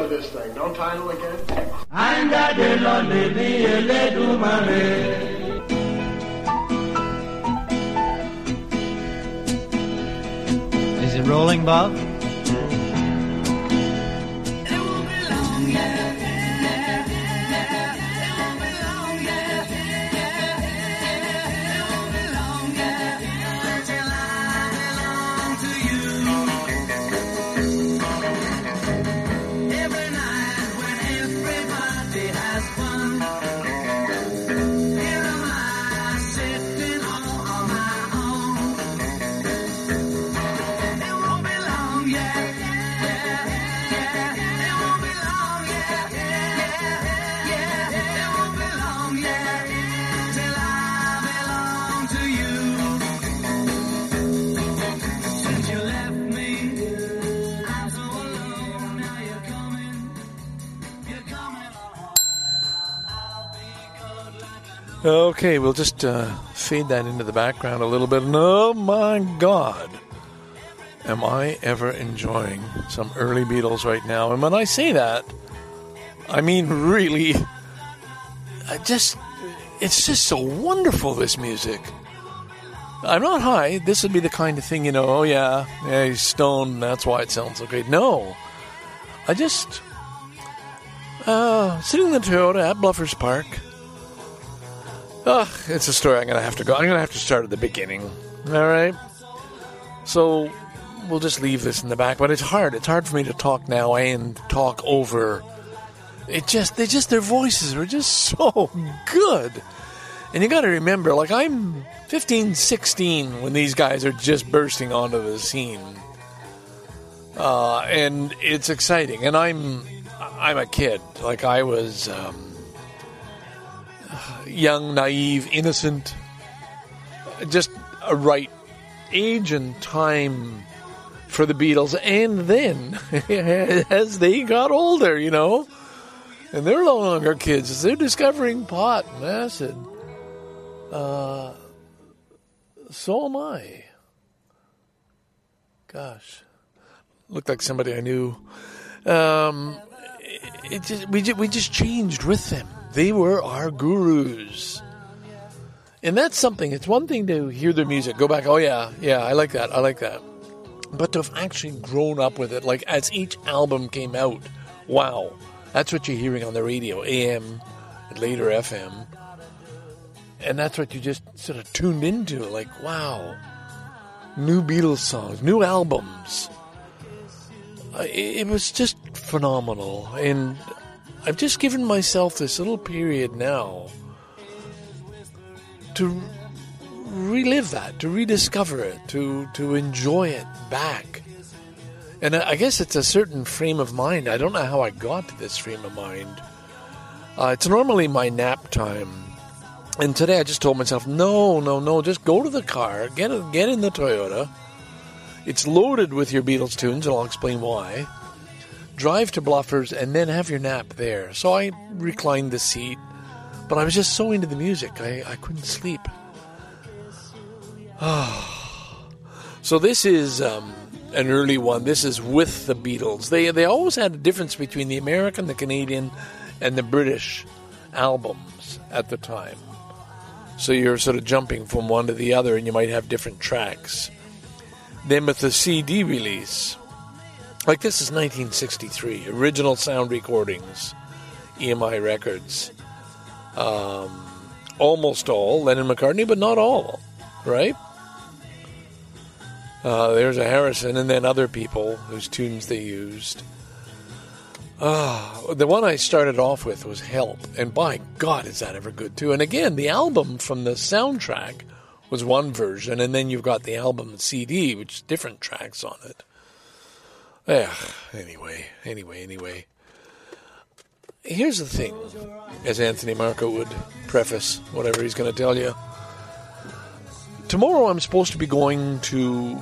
title of this thing. Don't title again. Is it rolling, Bob? Okay, we'll just uh, fade that into the background a little bit. And oh my God, am I ever enjoying some early Beatles right now? And when I say that, I mean really, I just, it's just so wonderful, this music. I'm not high. This would be the kind of thing, you know, oh yeah, yeah, he's stoned, that's why it sounds so great. No. I just, uh, sitting in the Toyota at Bluffers Park, Ugh, it's a story I'm to have to go. I'm to have to start at the beginning. All right? So we'll just leave this in the back, but it's hard. It's hard for me to talk now and talk over. It just, they just, their voices are just so good. And you got to remember, like, I'm 15, 16 when these guys are just bursting onto the scene. Uh, and it's exciting. And I'm, I'm a kid. Like, I was, um, young, naive, innocent, just a right age and time for the Beatles. And then, as they got older, you know, and they're no longer kids, they're discovering pot and acid. Uh, so am I. Gosh, looked like somebody I knew. Um, it, just, we, just, we just changed with them. They were our gurus. And that's something. It's one thing to hear their music, go back, oh yeah, yeah, I like that, I like that. But to have actually grown up with it, like as each album came out, wow, that's what you're hearing on the radio, AM, later FM. And that's what you just sort of tuned into, like, wow, new Beatles songs, new albums. Uh, it was just phenomenal. And I've just given myself this little period now to relive that, to rediscover it, to to enjoy it back. And I guess it's a certain frame of mind. I don't know how I got to this frame of mind. Uh, it's normally my nap time, and today I just told myself, no, no, no, just go to the car, get a, get in the Toyota. It's loaded with your Beatles tunes, and I'll explain why drive to Bluffers, and then have your nap there. So I reclined the seat, but I was just so into the music, I, I couldn't sleep. so this is um, an early one. This is with the Beatles. They they always had a difference between the American, the Canadian, and the British albums at the time. So you're sort of jumping from one to the other, and you might have different tracks. Then with the CD release, like this is 1963, original sound recordings, EMI Records. Um, almost all Lennon McCartney, but not all, right? Uh, there's a Harrison, and then other people whose tunes they used. Uh, the one I started off with was Help, and by God, is that ever good too? And again, the album from the soundtrack was one version, and then you've got the album CD, which different tracks on it. Yeah. Anyway, anyway, anyway. Here's the thing, as Anthony Marco would preface whatever he's going to tell you. Tomorrow I'm supposed to be going to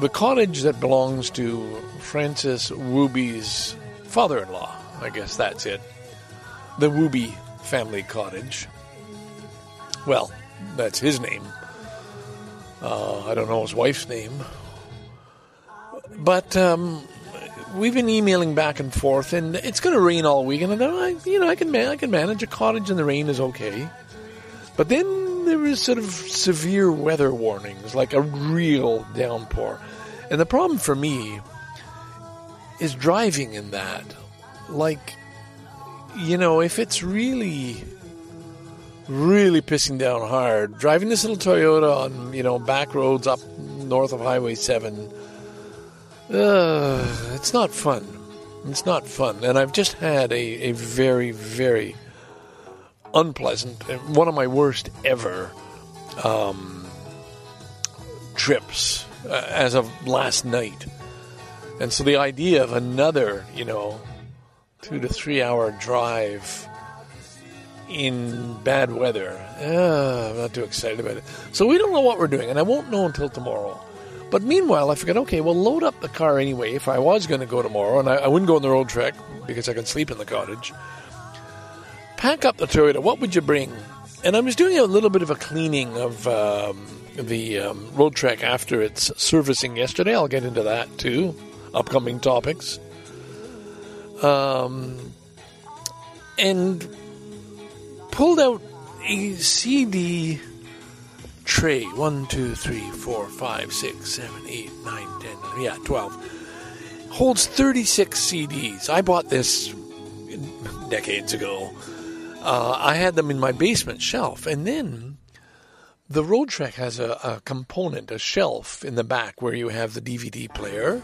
the cottage that belongs to Francis Wooby's father in law. I guess that's it. The Wooby family cottage. Well, that's his name. Uh, I don't know his wife's name. But um, we've been emailing back and forth, and it's going to rain all weekend. And I, you know, I can man- I can manage a cottage in the rain is okay. But then there is sort of severe weather warnings, like a real downpour. And the problem for me is driving in that. Like, you know, if it's really, really pissing down hard, driving this little Toyota on, you know, back roads up north of Highway 7, uh, it's not fun. It's not fun. And I've just had a, a very, very unpleasant, one of my worst ever um, trips uh, as of last night. And so the idea of another, you know, two to three hour drive in bad weather, uh, I'm not too excited about it. So we don't know what we're doing, and I won't know until tomorrow. But meanwhile, I figured, okay, well, load up the car anyway. If I was going to go tomorrow, and I, I, wouldn't go on the Roadtrek because I can sleep in the cottage, pack up the Toyota. What would you bring? And I was doing a little bit of a cleaning of um, the um, Roadtrek after its servicing yesterday. I'll get into that too. Upcoming topics. Um, and pulled out a CD tray. One, two, three, four, five, six, seven, eight, nine, ten. Yeah, 12. Holds 36 CDs. I bought this decades ago. Uh, I had them in my basement shelf. And then the Roadtrek has a, a component, a shelf in the back where you have the DVD player.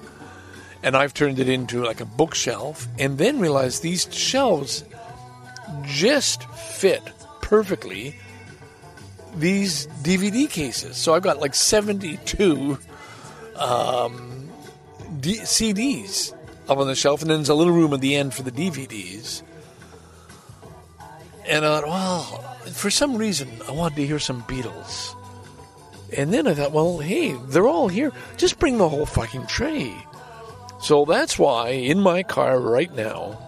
And I've turned it into like a bookshelf. And then realized these shelves just fit perfectly these DVD cases. So I've got like 72 um, D- CDs up on the shelf, and then there's a little room at the end for the DVDs. And I thought, well, for some reason, I wanted to hear some Beatles. And then I thought, well, hey, they're all here. Just bring the whole fucking tray. So that's why in my car right now,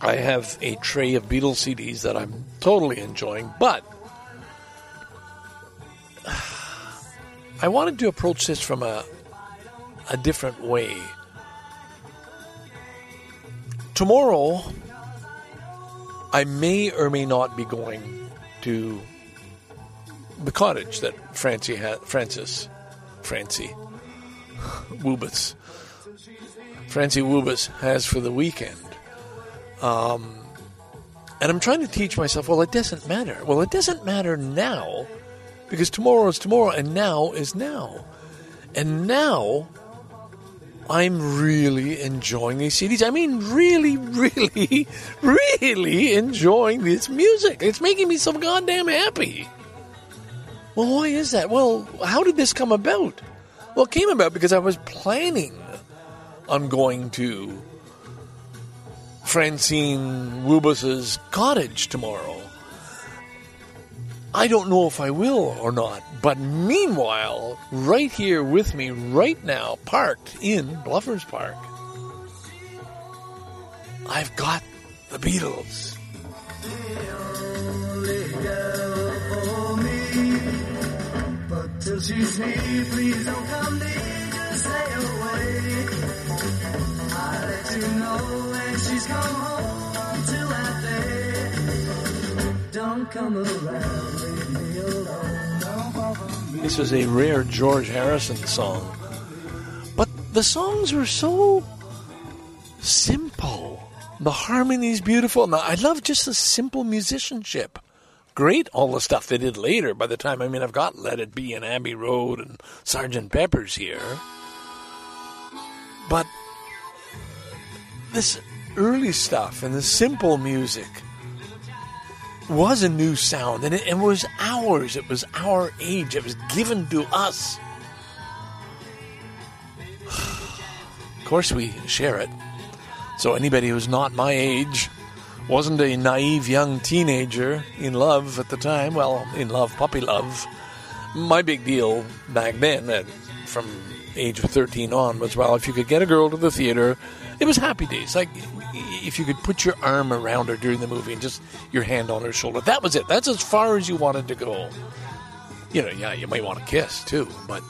I have a tray of Beatles CDs that I'm totally enjoying, but I wanted to approach this from a a different way. Tomorrow, I may or may not be going to the cottage that Francie had, Francis, Francie, Woobus, Francie Woobus has for the weekend. Um, and I'm trying to teach myself, well, it doesn't matter. Well, it doesn't matter now because tomorrow is tomorrow and now is now. And now I'm really enjoying these CDs. I mean, really, really, really enjoying this music. It's making me so goddamn happy. Well, why is that? Well, how did this come about? Well, it came about because I was planning on going to Francine Woobus's cottage tomorrow. I don't know if I will or not, but meanwhile, right here with me, right now, parked in Bluffers Park, I've got the Beatles. I'll let you know when she's come home This was a rare George Harrison song. But the songs were so simple. The harmony's beautiful. Now, I love just the simple musicianship great all the stuff they did later by the time I mean I've got Let It Be and Abbey Road and Sergeant Pepper's here. But this early stuff and the simple music was a new sound and it, it was ours. It was our age. It was given to us. of course we share it. So anybody who's not my age wasn't a naive young teenager in love at the time. Well, in love, puppy love. My big deal back then, uh, from age of 13 on, was well, if you could get a girl to the theater, it was happy days. Like if you could put your arm around her during the movie and just your hand on her shoulder. That was it. That's as far as you wanted to go. You know, yeah, you might want to kiss too, but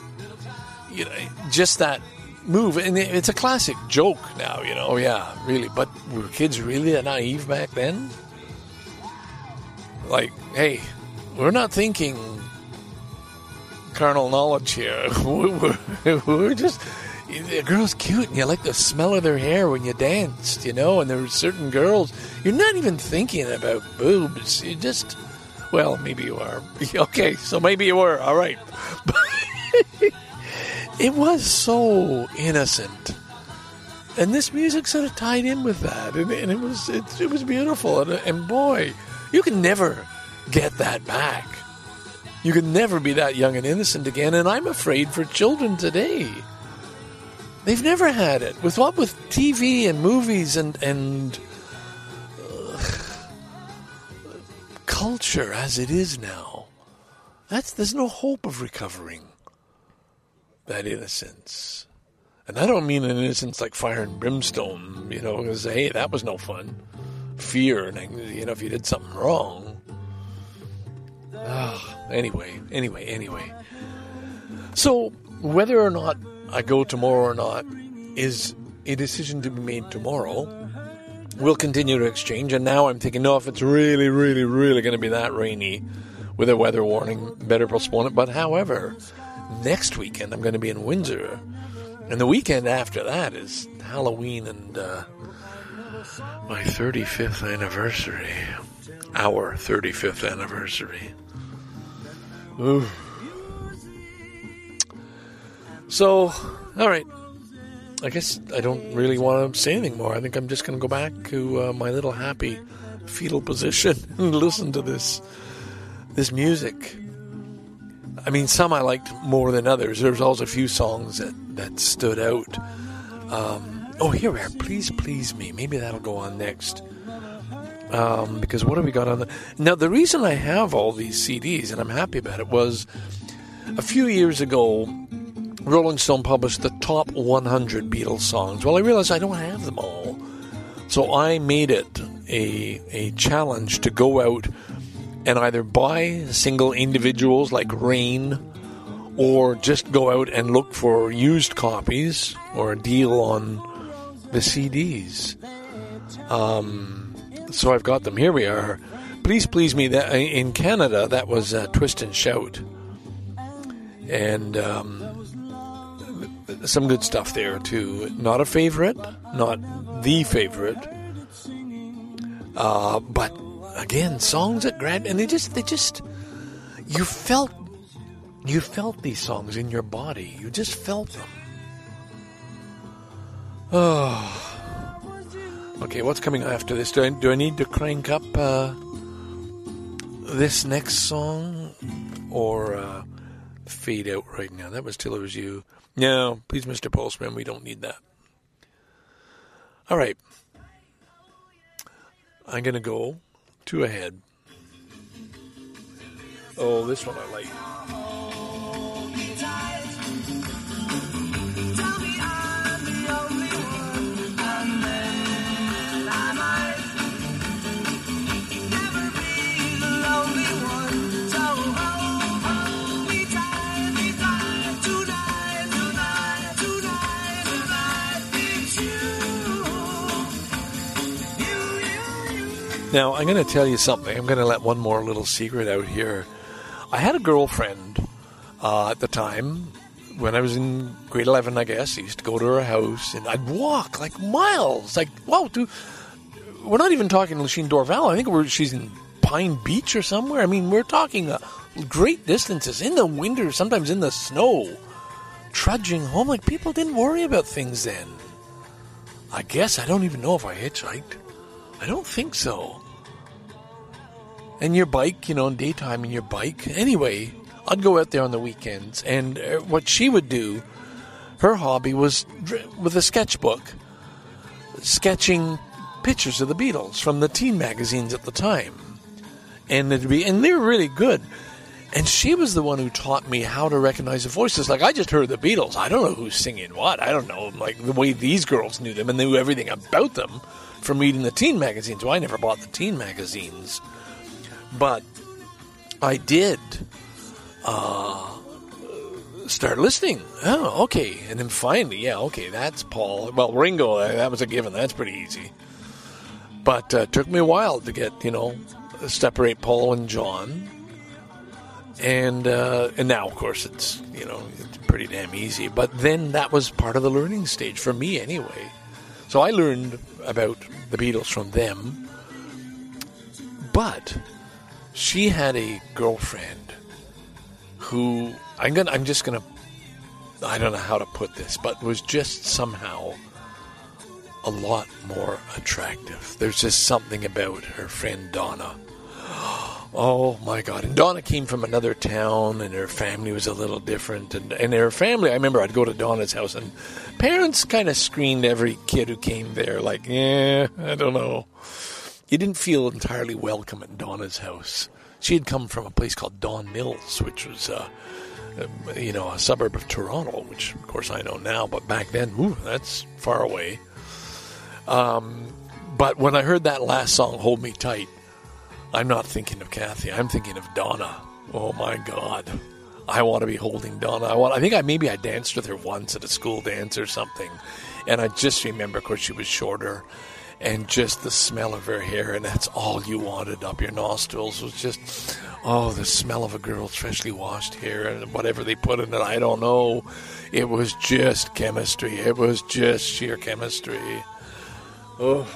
you know, just that move, and it's a classic joke now, you know. Oh, yeah, really. But were kids really that naive back then? Like, hey, we're not thinking carnal knowledge here. We're, we're just the girl's cute, and you like the smell of their hair when you danced, you know. And there were certain girls you're not even thinking about boobs. You just, well, maybe you are. Okay, so maybe you were. All right. it was so innocent. And this music sort of tied in with that, and, and it was it, it was beautiful. And, and boy, you can never get that back. You can never be that young and innocent again. And I'm afraid for children today, they've never had it. With what with TV and movies and and uh, culture as it is now, that's there's no hope of recovering that innocence. And I don't mean an innocence like fire and brimstone, you know, because hey, that was no fun. Fear and you know, if you did something wrong. Ah, anyway, anyway, anyway. So whether or not I go tomorrow or not is a decision to be made tomorrow. We'll continue to exchange, and now I'm thinking, no, if it's really, really, really going to be that rainy with a weather warning, better postpone it. But however, next weekend I'm going to be in Windsor, and the weekend after that is Halloween and uh, my 35th anniversary. Our 35th anniversary. Ooh. So, all right. I guess I don't really want to say anything more. I think I'm just going to go back to uh, my little happy fetal position and listen to this this music. I mean, some I liked more than others. There's also a few songs that, that stood out. Um, oh, here we are. Please, please me. Maybe that'll go on next. Um, because what have we got on the. Now, the reason I have all these CDs, and I'm happy about it, was a few years ago, Rolling Stone published the top 100 Beatles songs. Well, I realized I don't have them all. So I made it a, a challenge to go out and either buy single individuals like Rain or just go out and look for used copies or a deal on the CDs. Um, so I've got them. Here we are. Please, please me. That in Canada, that was uh, Twist and Shout, and um, some good stuff there too. Not a favorite, not the favorite, uh, but again, songs that grabbed, and they just, they just, you felt, you felt these songs in your body. You just felt them. Oh. Okay, what's coming after this? Do I, do I need to crank up uh, this next song or uh, fade out right now? That was Till It Was You. No, please, Mr. Postman, we don't need that. All right. I'm going to go two ahead. Oh, this one I like. Now, I'm going to tell you something. I'm going to let one more little secret out here. I had a girlfriend uh, at the time when I was in grade 11, I guess. I used to go to her house and I'd walk like miles. Like, wow, dude. We're not even talking Lachine Dorval. I think we're, she's in Pine Beach or somewhere. I mean, we're talking uh, great distances in the winter, sometimes in the snow, trudging home. Like, people didn't worry about things then. I guess I don't even know if I hitchhiked. I don't think so. And your bike, you know, in daytime, and your bike. Anyway, I'd go out there on the weekends, and uh, what she would do, her hobby was with a sketchbook, sketching pictures of the Beatles from the teen magazines at the time, and it'd be, and they were really good. And she was the one who taught me how to recognize the voices. Like I just heard the Beatles. I don't know who's singing what. I don't know like the way these girls knew them and they knew everything about them from reading the teen magazines. Well, I never bought the teen magazines, but I did uh, start listening. Oh, okay. And then finally, yeah, okay, that's Paul. Well, Ringo, uh, that was a given. That's pretty easy. But uh, it took me a while to get, you know, separate Paul and John. And uh, and now, of course, it's you know it's pretty damn easy. But then that was part of the learning stage for me, anyway. So I learned about the Beatles from them. But she had a girlfriend who I'm gonna I'm just gonna I don't know how to put this, but was just somehow a lot more attractive. There's just something about her friend Donna. Oh my God. And Donna came from another town and her family was a little different. And, and her family, I remember I'd go to Donna's house and parents kind of screened every kid who came there like, yeah, I don't know. You didn't feel entirely welcome at Donna's house. She had come from a place called Don Mills, which was, uh, um, you know, a suburb of Toronto, which of course I know now, but back then, ooh, that's far away. Um, but when I heard that last song, Hold Me Tight, I'm not thinking of Kathy. I'm thinking of Donna. Oh my God. I want to be holding Donna. I want. I think I maybe I danced with her once at a school dance or something, and I just remember, of course, she was shorter, and just the smell of her hair, and that's all you wanted up your nostrils was just, oh, the smell of a girl's freshly washed hair and whatever they put in it. I don't know. It was just chemistry. It was just sheer chemistry. Oh.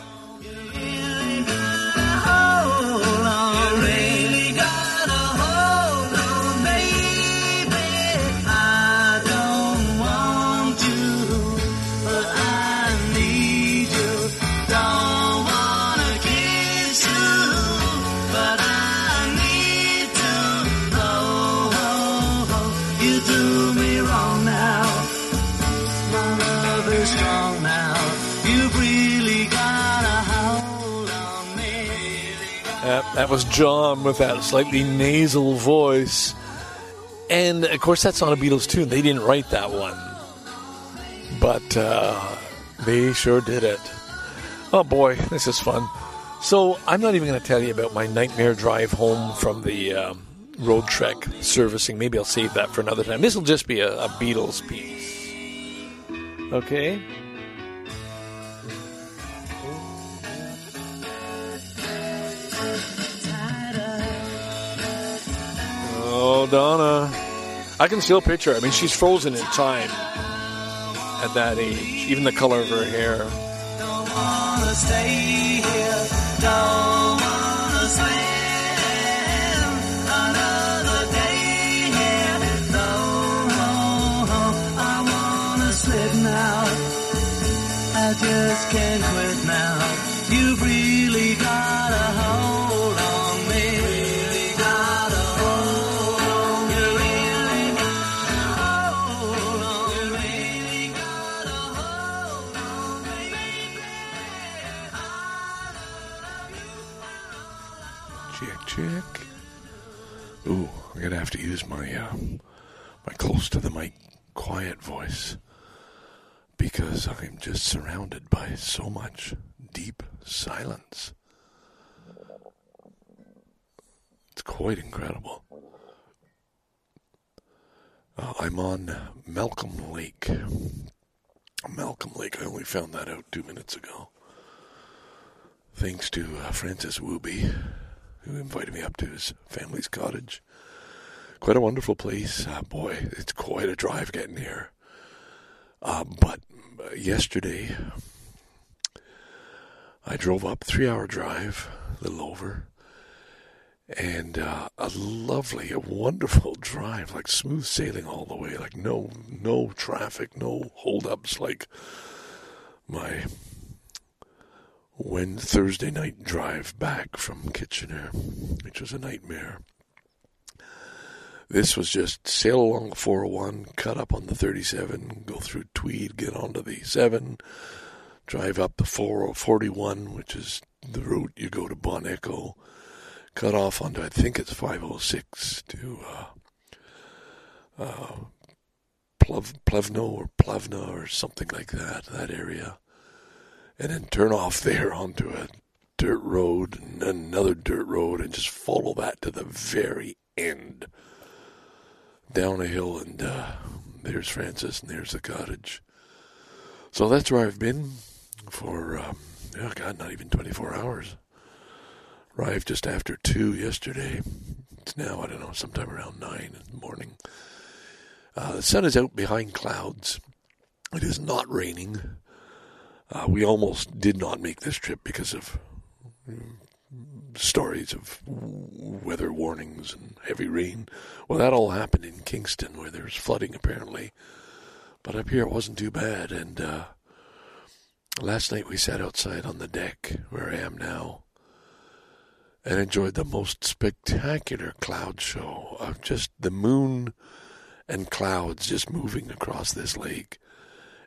That, was John with that slightly nasal voice. And of course, that's not a Beatles tune. They didn't write that one. But uh, they sure did it. Oh boy, this is fun. So, I'm not even going to tell you about my nightmare drive home from the um, Roadtrek servicing. Maybe I'll save that for another time. This will just be a, a Beatles piece. Okay? Donna. I can still picture her. I mean, she's frozen in time at that age. Even the color of her hair. Just can't quit use my uh, my close to the mic quiet voice because I'm just surrounded by so much deep silence. It's quite incredible. Uh, I'm on Malcolm Lake. Malcolm Lake. I only found that out two minutes ago. Thanks to uh, Francis Wooby, who invited me up to his family's cottage. Quite a wonderful place. Uh, boy, it's quite a drive getting here. Uh, but uh, yesterday, I drove up, three hour drive, a little over, and uh, a lovely, a wonderful drive, like smooth sailing all the way, like no, no traffic, no holdups, like my when Thursday night drive back from Kitchener, which was a nightmare. This was just sail along the 401, cut up on the 37, go through Tweed, get onto the 7, drive up the 441, which is the route you go to Bon Echo, cut off onto, I think it's 506 to uh, uh, Plev- Plevno or Plevna or something like that, that area and then turn off there onto a dirt road and another dirt road and just follow that to the very end. Down a hill, and uh, there's Francis, and there's the cottage. So that's where I've been for, um, oh God, not even 24 hours. Arrived just after 2 yesterday. It's now, I don't know, sometime around 9 in the morning. Uh, the sun is out behind clouds. It is not raining. Uh, we almost did not make this trip because of stories of weather warnings and heavy rain. Well, that all happened in Kingston where there's flooding apparently. But up here it wasn't too bad. And uh, last night we sat outside on the deck where I am now and enjoyed the most spectacular cloud show of just the moon and clouds just moving across this lake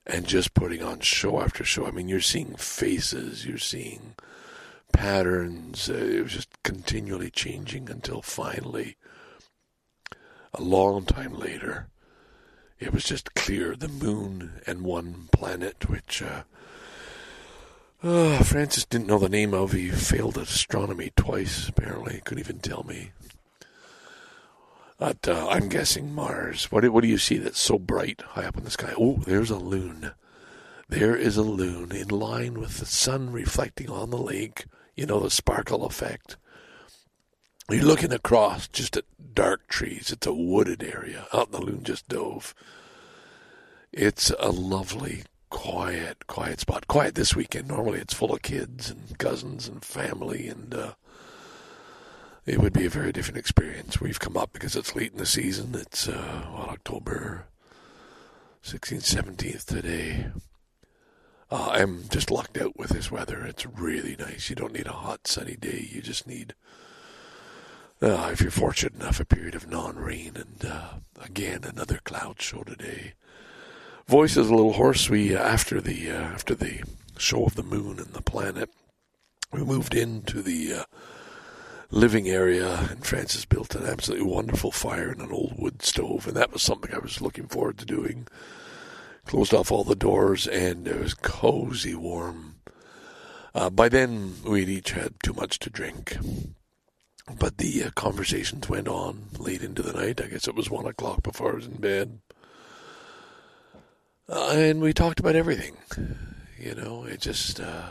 and just putting on show after show. I mean, you're seeing faces, you're seeing patterns. Uh, it was just continually changing until finally, a long time later, it was just clear the moon and one planet, which uh, uh, Francis didn't know the name of. He failed at astronomy twice, apparently. Couldn't even tell me. But uh, I'm guessing Mars. What do, what do you see that's so bright high up in the sky? Oh, there's a loon. There is a loon in line with the sun reflecting on the lake. You know, the sparkle effect. You're looking across just at dark trees. It's a wooded area. Out in the loon just dove. It's a lovely, quiet, quiet spot. Quiet this weekend. Normally it's full of kids and cousins and family and uh, it would be a very different experience. We've come up because it's late in the season. It's uh, well, October 16th, 17th today. Uh, I'm just locked out with this weather. It's really nice. You don't need a hot, sunny day. You just need, uh, if you're fortunate enough, a period of non-rain. And uh, again, another cloud show today. Voice is a little hoarse. We uh, after the uh, after the show of the moon and the planet, we moved into the uh, living area, and Francis built an absolutely wonderful fire in an old wood stove, and that was something I was looking forward to doing. Closed off all the doors, and it was cozy, warm. Uh, by then, we'd each had too much to drink. But the uh, conversations went on late into the night. I guess it was one o'clock before I was in bed. Uh, and we talked about everything. You know, it just, uh,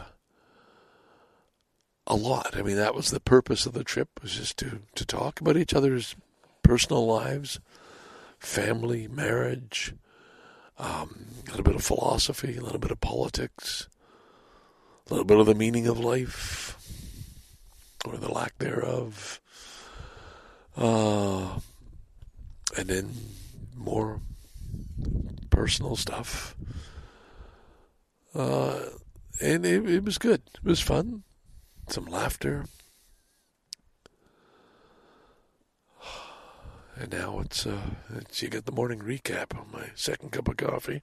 a lot. I mean, that was the purpose of the trip was just to to talk about each other's personal lives, family, marriage, um, a little bit of philosophy, a little bit of politics, a little bit of the meaning of life or the lack thereof, uh, and then more personal stuff. Uh, and it, it was good. It was fun some laughter. And now it's, uh, it's you get the morning recap on my second cup of coffee.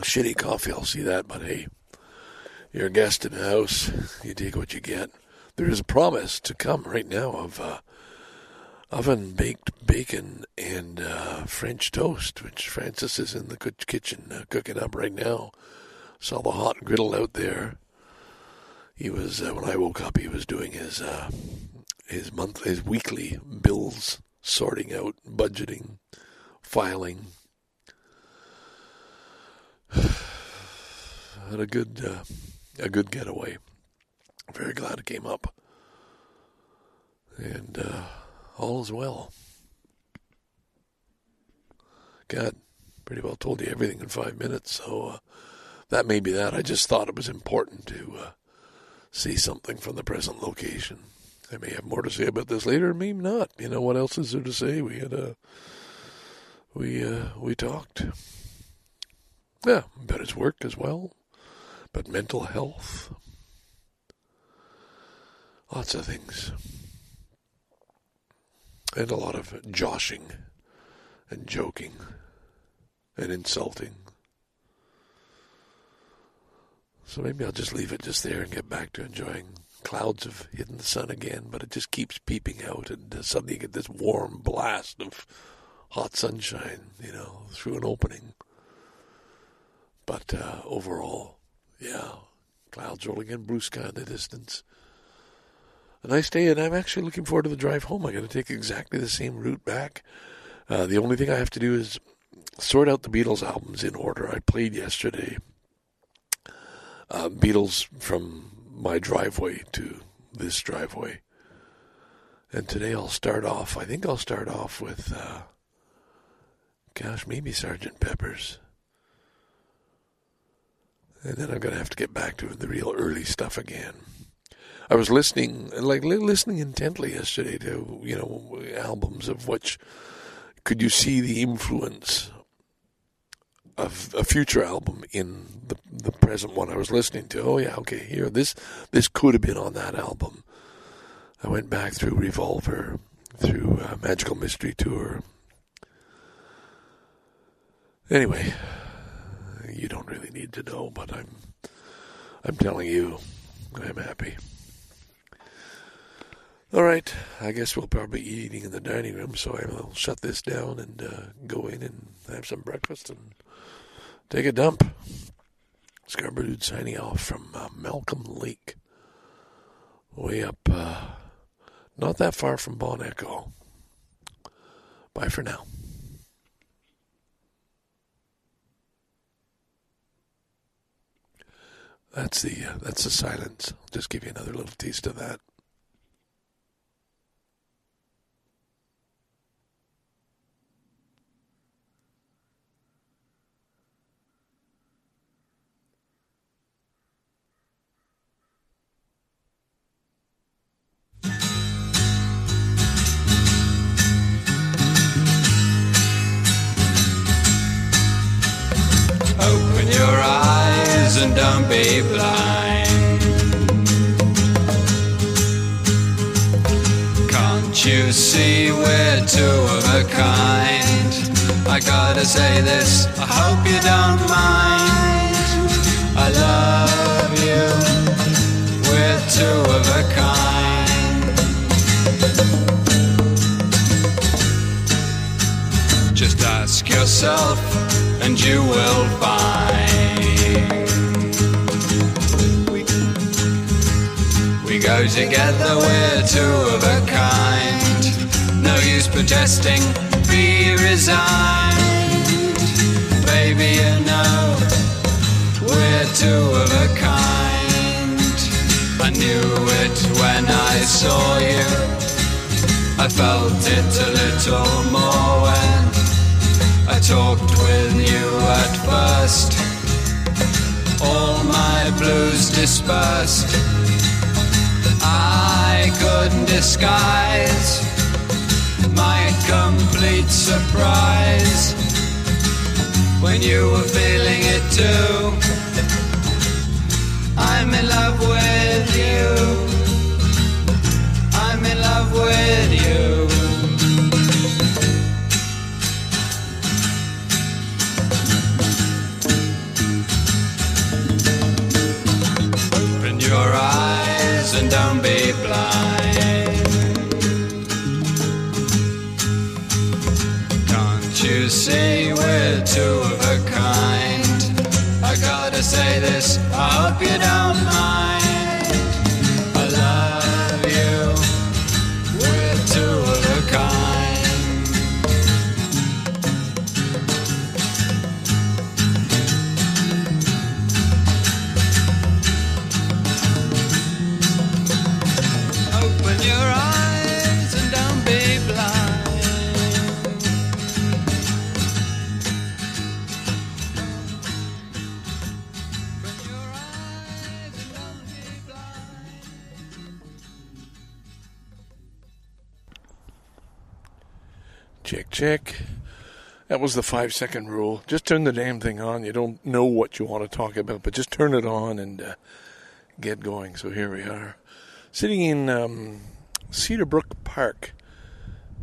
Shitty coffee, I'll see that, but hey, you're a guest in the house. You take what you get. There is a promise to come right now of uh, oven baked bacon and uh, French toast, which Francis is in the kitchen uh, cooking up right now. Saw the hot griddle out there he was uh, when I woke up. He was doing his uh, his month, his weekly bills, sorting out, budgeting, filing. Had a good uh, a good getaway. Very glad it came up, and uh, all is well. God, pretty well told you everything in five minutes, so uh, that may be that. I just thought it was important to uh, see something from the present location. I may have more to say about this later, maybe not. You know what else is there to say? We had a we uh, we talked. Yeah, about his work as well, but mental health, lots of things, and a lot of joshing and joking and insulting. So maybe I'll just leave it just there and get back to enjoying. Clouds have hidden the sun again, but it just keeps peeping out, and uh, suddenly you get this warm blast of hot sunshine, you know, through an opening. But uh, overall, yeah, clouds rolling in, blue sky in the distance. a nice day, and I'm actually looking forward to the drive home. I'm going to take exactly the same route back. Uh, the only thing I have to do is sort out the Beatles albums in order. I played yesterday uh, Beatles from my driveway to this driveway. And today I'll start off, I think I'll start off with, uh, gosh, maybe Sergeant Pepper's. And then I'm going to have to get back to the real early stuff again. I was listening, like listening intently yesterday to, you know, albums of which could you see the influence of a future album in the the present one I was listening to. Oh yeah, okay, here this this could have been on that album. I went back through Revolver, through uh, Magical Mystery Tour. Anyway, you don't really need to know, but I'm I'm telling you, I'm happy. All right, I guess we'll probably be eating in the dining room, so I will shut this down and uh, go in and have some breakfast and take a dump. Scarborough Dude signing off from uh, Malcolm Lake, way up, uh, not that far from Bon Echo. Bye for now. That's the uh, that's the silence. I'll just give you another little taste of that. And don't be blind. Can't you see we're two of a kind? I gotta say this, I hope you don't mind. I love you, we're two of a kind. Just ask yourself, and you will find. Go together, we're two of a kind. No use protesting, be resigned. Baby, you know, we're two of a kind. I knew it when I saw you. I felt it a little more when I talked with you at first. All my blues dispersed. Couldn't disguise my complete surprise when you were feeling it too. I'm in love with you. I'm in love with you. Open your eyes and don't be see we're two of a kind? I gotta say this, I hope you don't mind. Check. That was the five second rule. Just turn the damn thing on. You don't know what you want to talk about, but just turn it on and uh, get going. So here we are, sitting in um, Cedar Brook Park.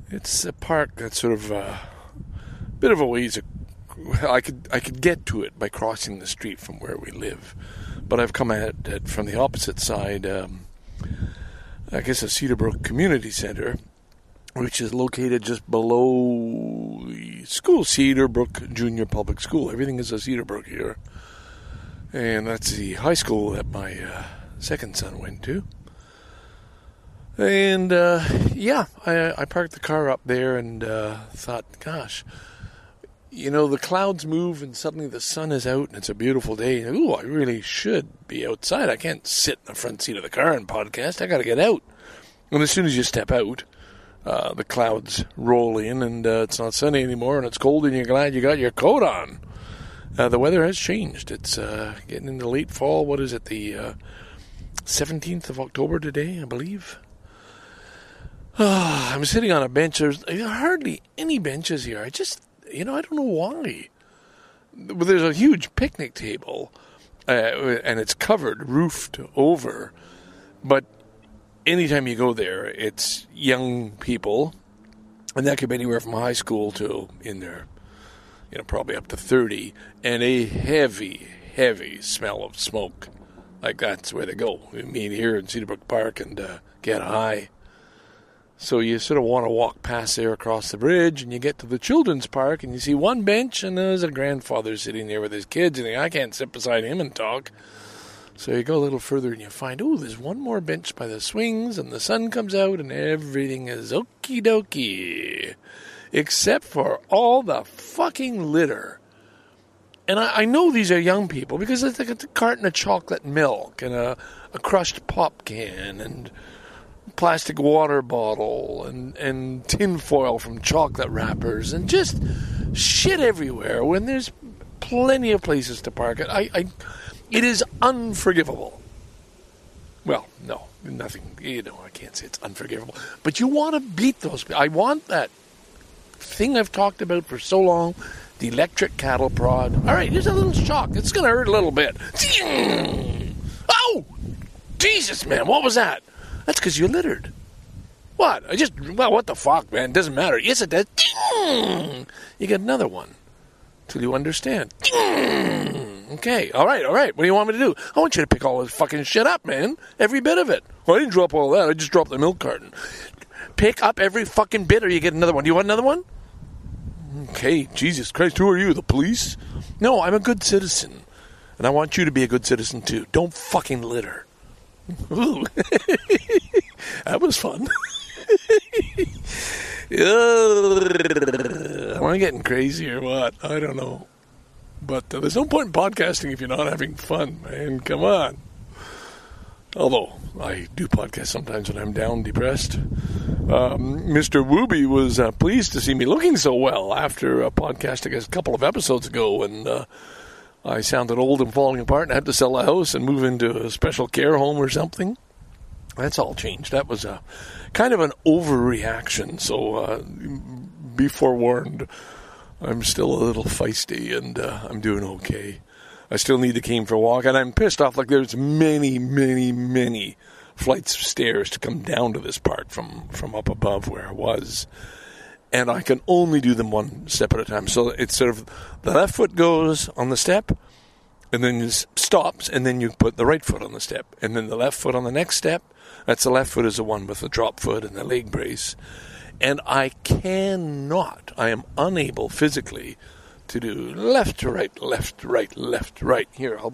It's a park that's sort of a bit of a ways. I could I could get to it by crossing the street from where we live, but I've come at it from the opposite side. Um, I guess a Cedarbrook Community Center which is located just below the school, Cedar Brook Junior Public School. Everything is a Cedar Brook here. And that's the high school that my uh, second son went to. And uh, yeah, I, I parked the car up there and uh, thought, gosh, you know, the clouds move and suddenly the sun is out and it's a beautiful day. Ooh, I really should be outside. I can't sit in the front seat of the car and podcast. I got to get out. And as soon as you step out, uh, the clouds roll in and uh, it's not sunny anymore and it's cold and you're glad you got your coat on. Uh, the weather has changed. It's uh, getting into late fall. What is it? The uh, 17th of October today, I believe. I'm sitting on a bench. There's hardly any benches here. I just, you know, I don't know why. But there's a huge picnic table, uh, and it's covered, roofed over. But anytime you go there, it's young people, and that could be anywhere from high school to in there, you know, probably up to 30, and a heavy, heavy smell of smoke. Like that's where they go. We meet here in Cedarbrook Park and uh, get high. So you sort of want to walk past there across the bridge, and you get to the children's park, and you see one bench, and there's a grandfather sitting there with his kids, and I can't sit beside him and talk. So you go a little further, and you find, oh, there's one more bench by the swings, and the sun comes out, and everything is okie dokie, except for all the fucking litter. And I, I know these are young people because it's like a carton of chocolate milk and a, a crushed pop can and plastic water bottle and, and tin foil from chocolate wrappers and just shit everywhere when there's plenty of places to park it. I, I it is unforgivable. Well, no, nothing. You know, I can't say it's unforgivable, but you want to beat those. I want that thing I've talked about for so long. The electric cattle prod. All right, here's a little shock. It's going to hurt a little bit. Oh, Jesus, man, what was that? That's because you littered. What? I just, well, what the fuck, man? Doesn't matter. Yes, it does. You get another one till you understand. Okay, all right, all right. What do you want me to do? I want you to pick all this fucking shit up, man. Every bit of it. Well, I didn't drop all that. I just dropped the milk carton. Pick up every fucking bit or you get another one. Do you want another one? Okay, Jesus Christ, who are you? The police? No, I'm a good citizen. And I want you to be a good citizen too. Don't fucking litter. Ooh. that was fun. Am I getting crazy or what? I don't know. But uh, there's no point in podcasting if you're not having fun, man. Come on. Although I do podcast sometimes when I'm down, depressed. Um, Mr. Wooby was uh, pleased to see me looking so well after uh, podcasting a couple of episodes ago, and uh, I sounded old and falling apart, and had to sell a house and move into a special care home or something. That's all changed. That was a kind of an overreaction. So uh, be forewarned. I'm still a little feisty, and uh, I'm doing okay. I still need the cane for a walk, and I'm pissed off. Like there's many, many, many flights of stairs to come down to this park from from up above where I was, and I can only do them one step at a time. So it's sort of the left foot goes on the step, and then it stops, and then you put the right foot on the step, and then the left foot on the next step. That's the left foot is the one with the drop foot and the leg brace, and I cannot, I am unable physically to do left to right, left to right, left to right. Here, I'll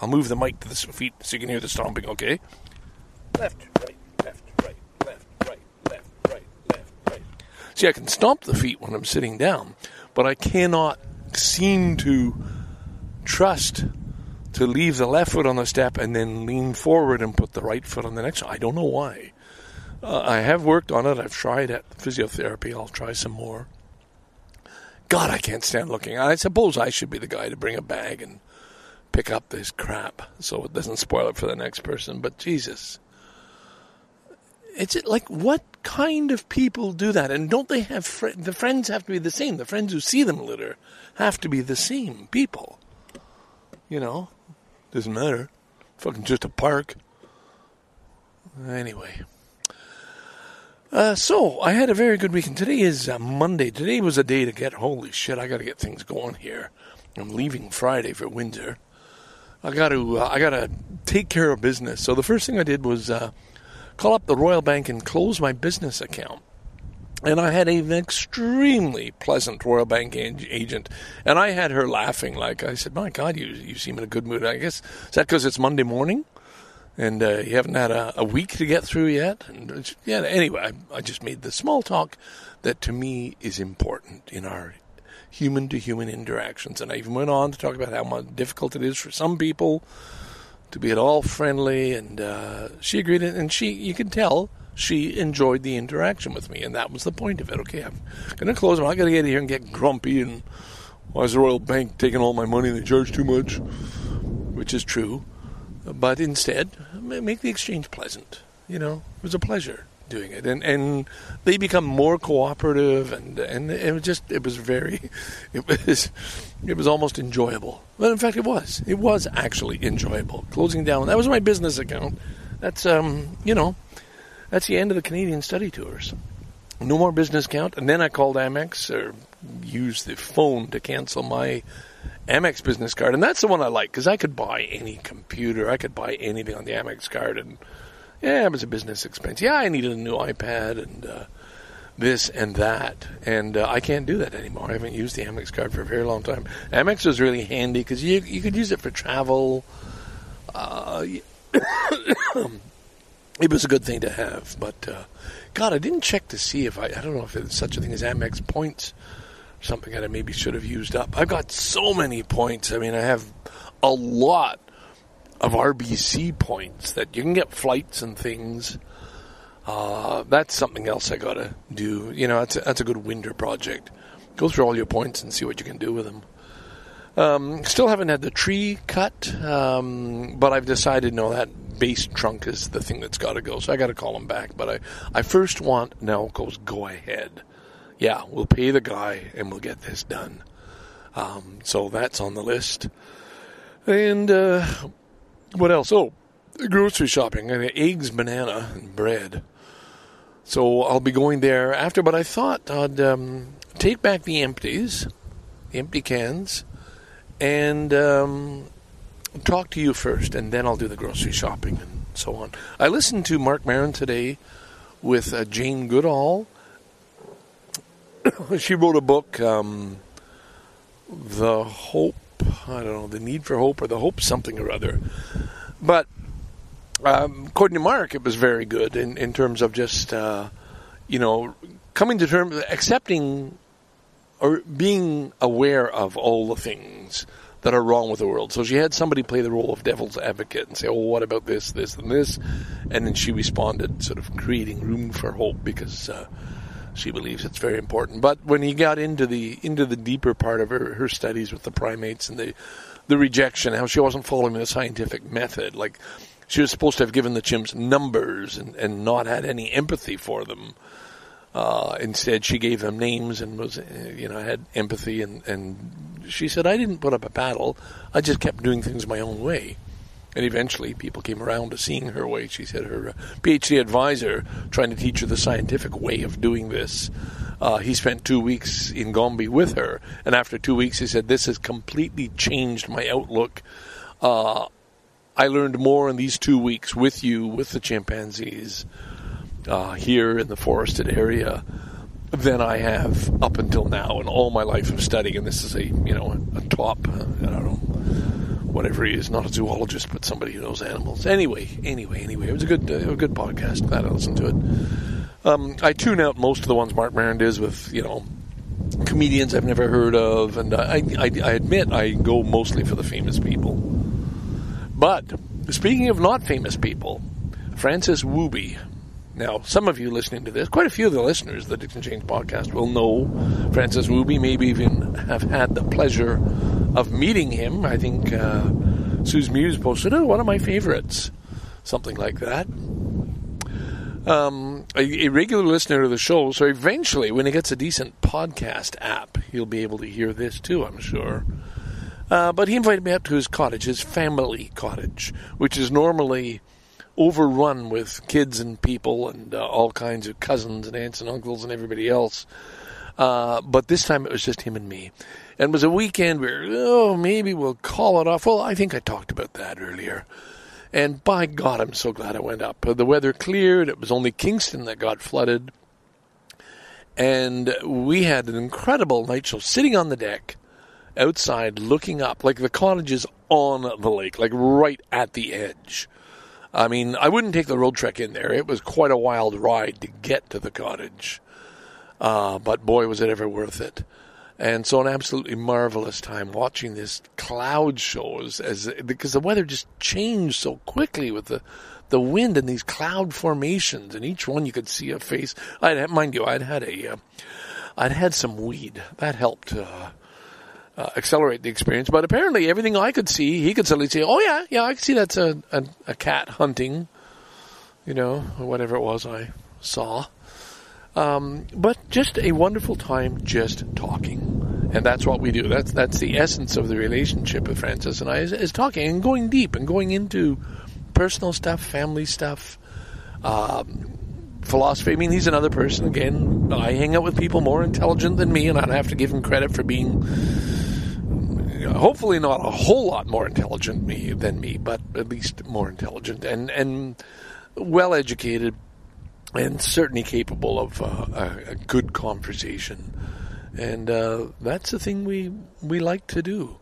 I'll move the mic to the feet so you can hear the stomping. Okay, left, right, left, right, left, right, left, right, left, right. See, I can stomp the feet when I'm sitting down, but I cannot seem to trust to leave the left foot on the step and then lean forward and put the right foot on the next. I don't know why. Uh, I have worked on it. I've tried at physiotherapy. I'll try some more. God, I can't stand looking. I suppose I should be the guy to bring a bag and pick up this crap so it doesn't spoil it for the next person. But Jesus, it's like what kind of people do that? And don't they have fr- the friends have to be the same? The friends who see them litter have to be the same people. You know, doesn't matter. Fucking just a park. Anyway. Uh, so I had a very good weekend. Today is uh, Monday. Today was a day to get. Holy shit! I got to get things going here. I'm leaving Friday for Windsor. I got to. Uh, I got to take care of business. So the first thing I did was uh, call up the Royal Bank and close my business account. And I had an extremely pleasant Royal Bank agent, and I had her laughing. Like I said, "My God, you you seem in a good mood." I guess is that because it's Monday morning. And uh, you haven't had a, a week to get through yet. And yeah, anyway, I, I just made the small talk that to me is important in our human to human interactions. And I even went on to talk about how difficult it is for some people to be at all friendly. And uh, she agreed, and she, you can tell, she enjoyed the interaction with me, and that was the point of it. Okay, I'm going to close. I'm not going to get here and get grumpy and why is the Royal Bank taking all my money? They charge too much, which is true. But instead, make the exchange pleasant. You know, it was a pleasure doing it, and and they become more cooperative, and and it was just it was very, it was it was almost enjoyable. Well, in fact, it was. It was actually enjoyable. Closing down that was my business account. That's um you know, that's the end of the Canadian study tours. No more business account, and then I called Amex or used the phone to cancel my Amex business card, and that's the one I like because I could buy any computer, I could buy anything on the Amex card, and yeah, it was a business expense. Yeah, I needed a new iPad and uh, this and that, and uh, I can't do that anymore. I haven't used the Amex card for a very long time. Amex was really handy because you you could use it for travel. Uh, it was a good thing to have, but uh, God, I didn't check to see if I I don't know if there's such a thing as Amex points something that I maybe should have used up. I've got so many points. I mean, I have a lot of RBC points that you can get flights and things. Uh, that's something else I gotta do. You know, that's a, that's a good winter project. Go through all your points and see what you can do with them. Um, still haven't had the tree cut, um, but I've decided no, that base trunk is the thing that's got to go. So I got to call them back. But I, I first want Nalco's go ahead yeah, we'll pay the guy and we'll get this done. Um, so that's on the list. And uh, what else? Oh, grocery shopping. Got eggs, banana, and bread. So I'll be going there after, but I thought I'd um, take back the empties, the empty cans, and um, talk to you first, and then I'll do the grocery shopping and so on. I listened to Marc Maron today with uh, Jane Goodall she wrote a book, um, The Hope, I don't know, The Need for Hope or The Hope something or other. But um, according to Marc, it was very good in, in terms of just, uh, you know, coming to terms, accepting or being aware of all the things that are wrong with the world. So she had somebody play the role of devil's advocate and say, "Oh, what about this, this, and this?" And then she responded, sort of creating room for hope because uh, she believes it's very important. But when he got into the into the deeper part of her, her studies with the primates and the the rejection, how she wasn't following the scientific method, like she was supposed to have given the chimps numbers and, and not had any empathy for them. Uh, instead, she gave them names and was, you know, had empathy. And, and she said, I didn't put up a battle. I just kept doing things my own way. And eventually, people came around to seeing her way. She said her uh, PhD advisor, trying to teach her the scientific way of doing this, uh, he spent two weeks in Gombe with her. And after two weeks, he said, This has completely changed my outlook. Uh, I learned more in these two weeks with you, with the chimpanzees, uh, here in the forested area than I have up until now in all my life of studying. And this is a, you know, a top, uh, I don't know, whatever he is, not a zoologist, but somebody who knows animals. Anyway, anyway, anyway, it was a good, uh, a good podcast. Glad I listened to it. Um, I tune out most of the ones Marc Maron does with, you know, comedians I've never heard of, and I, I, I admit I go mostly for the famous people. But speaking of not famous people, Francis Wooby. Now, some of you listening to this, quite a few of the listeners of the Dixon Change podcast will know Francis Wooby, maybe even have had the pleasure of meeting him. I think uh, Sue's Muse posted, oh, one of my favorites, something like that. Um, a, a regular listener to the show, so eventually, when he gets a decent podcast app, he'll be able to hear this too, I'm sure. Uh, but he invited me up to his cottage, his family cottage, which is normally overrun with kids and people and uh, all kinds of cousins and aunts and uncles and everybody else. Uh, but this time it was just him and me. And it was a weekend where, oh, maybe we'll call it off. Well, I think I talked about that earlier. And by God, I'm so glad I went up. The weather cleared. It was only Kingston that got flooded. And we had an incredible night show sitting on the deck outside looking up, like the cottage is on the lake, like right at the edge. I mean, I wouldn't take the Roadtrek in there. It was quite a wild ride to get to the cottage. Uh, but boy, was it ever worth it. And so an absolutely marvelous time watching this cloud show as, as because the weather just changed so quickly with the the wind and these cloud formations, and each one you could see a face. I'd mind you, I'd had a, uh, I'd had some weed that helped uh, uh, accelerate the experience. But apparently, everything I could see, he could suddenly say, "Oh yeah, yeah, I can see that's a, a a cat hunting," you know, or whatever it was I saw. Um, but just a wonderful time just talking. And that's what we do. That's that's the essence of the relationship with Francis and I is, is talking and going deep and going into personal stuff, family stuff, um, philosophy. I mean, he's another person. Again, I hang out with people more intelligent than me, and I'd have to give him credit for being hopefully not a whole lot more intelligent me than me, but at least more intelligent and and well educated and certainly capable of uh, a, a, good conversation. And uh, that's the thing we we like to do.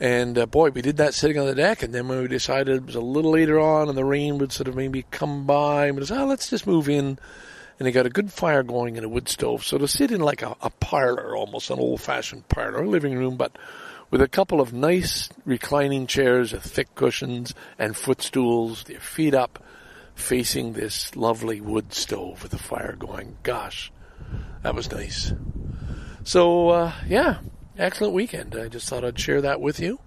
And uh, boy, we did that sitting on the deck. And then when we decided it was a little later on, and the rain would sort of maybe come by, we said, "Oh, let's just move in." And they got a good fire going in a wood stove, so to sit in like a, a parlor, almost an old-fashioned parlor, living room, but with a couple of nice reclining chairs with thick cushions and footstools, their feet up, facing this lovely wood stove with the fire going. Gosh, that was nice. So, uh, yeah, excellent weekend. I just thought I'd share that with you.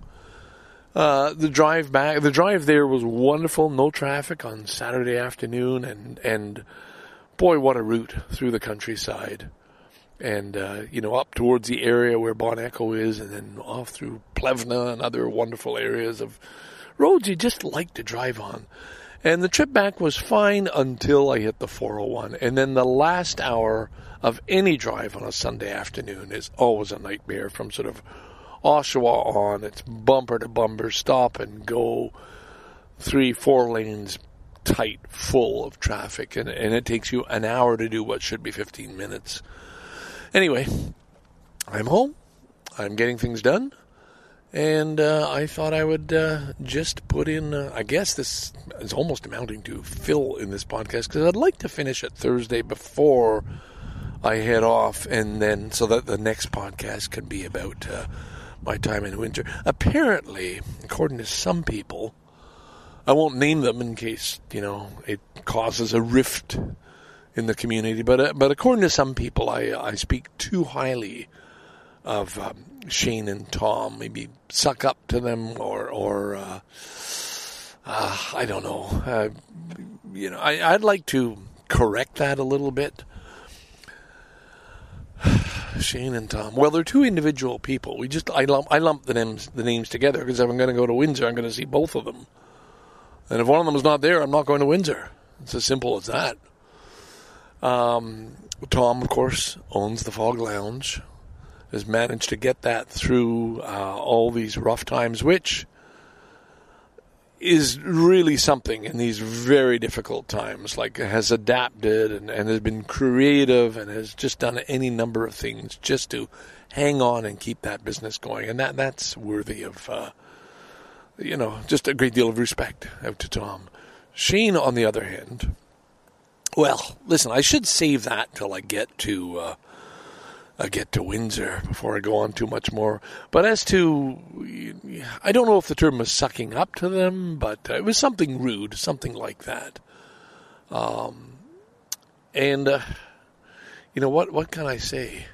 Uh, the drive back, the drive there was wonderful. No traffic on Saturday afternoon, and and boy, what a route through the countryside, and uh, you know up towards the area where Bon Echo is, and then off through Plevna and other wonderful areas of roads you just like to drive on. And the trip back was fine until I hit the 401. And then the last hour of any drive on a Sunday afternoon is always a nightmare from sort of Oshawa on. It's bumper to bumper, stop and go, three, four lanes tight, full of traffic. And, and it takes you an hour to do what should be 15 minutes. Anyway, I'm home. I'm getting things done and uh, I thought I would uh, just put in. Uh, I guess this is almost amounting to fill in this podcast because I'd like to finish it Thursday before I head off, and then so that the next podcast can be about uh, my time in Windsor. Apparently, according to some people, I won't name them in case you know it causes a rift in the community, but uh, but according to some people, I I speak too highly of. Um, Shane and Tom, maybe suck up to them or or uh, uh, I don't know. Uh, you know, I, I'd like to correct that a little bit. Shane and Tom. Well, they're two individual people. We just I lump I lump the names the names together because if I'm going to go to Windsor, I'm going to see both of them. And if one of them is not there, I'm not going to Windsor. It's as simple as that. Um, Tom, of course, owns the Fog Lounge, has managed to get that through uh, all these rough times, which is really something in these very difficult times. Like has adapted and, and has been creative and has just done any number of things just to hang on and keep that business going, and that that's worthy of uh, you know just a great deal of respect out to Tom. Shane, on the other hand, well, listen, I should save that till I get to. Uh, I get to Windsor before I go on too much more. But as to, I don't know if the term was sucking up to them, but it was something rude, something like that. Um, and uh, you know what? What can I say?